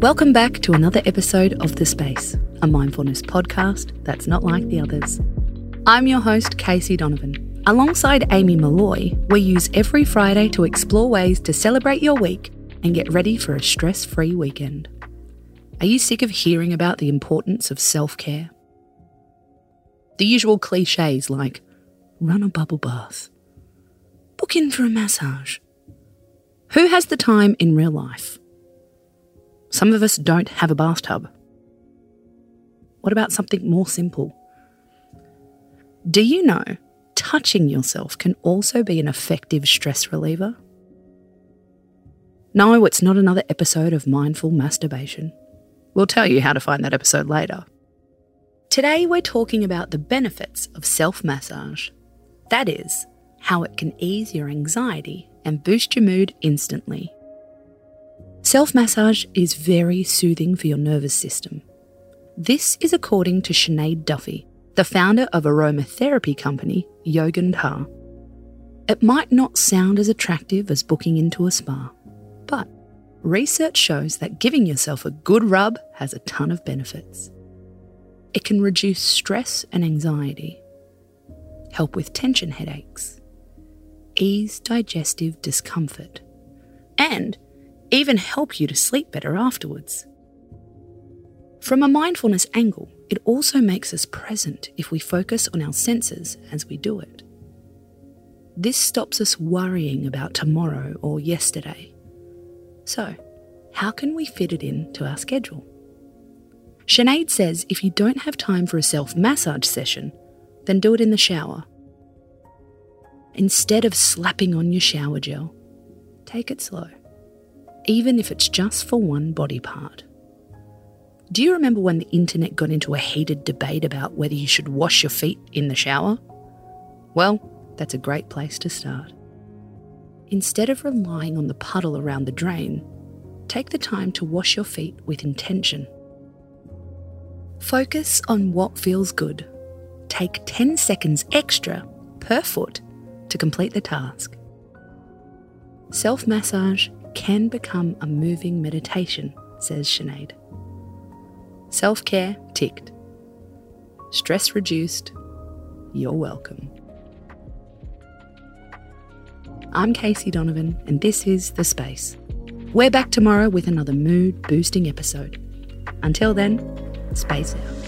Welcome back to another episode of The Space, a mindfulness podcast that's not like the others. I'm your host, Casey Donovan. Alongside Amy Molloy, we use every Friday to explore ways to celebrate your week and get ready for a stress free weekend. Are you sick of hearing about the importance of self care? The usual cliches like run a bubble bath, book in for a massage. Who has the time in real life? Some of us don't have a bathtub. What about something more simple? Do you know touching yourself can also be an effective stress reliever? No, it's not another episode of mindful masturbation. We'll tell you how to find that episode later. Today, we're talking about the benefits of self massage. That is, how it can ease your anxiety and boost your mood instantly. Self massage is very soothing for your nervous system. This is according to Sinead Duffy, the founder of aromatherapy company Yogandhar. It might not sound as attractive as booking into a spa, but research shows that giving yourself a good rub has a ton of benefits. It can reduce stress and anxiety, help with tension headaches, ease digestive discomfort, and even help you to sleep better afterwards. From a mindfulness angle, it also makes us present if we focus on our senses as we do it. This stops us worrying about tomorrow or yesterday. So, how can we fit it into our schedule? Sinead says if you don't have time for a self massage session, then do it in the shower. Instead of slapping on your shower gel, take it slow, even if it's just for one body part. Do you remember when the internet got into a heated debate about whether you should wash your feet in the shower? Well, that's a great place to start. Instead of relying on the puddle around the drain, take the time to wash your feet with intention. Focus on what feels good. Take 10 seconds extra per foot to complete the task. Self massage can become a moving meditation, says Sinead. Self care ticked. Stress reduced. You're welcome. I'm Casey Donovan, and this is The Space. We're back tomorrow with another mood boosting episode. Until then, space out.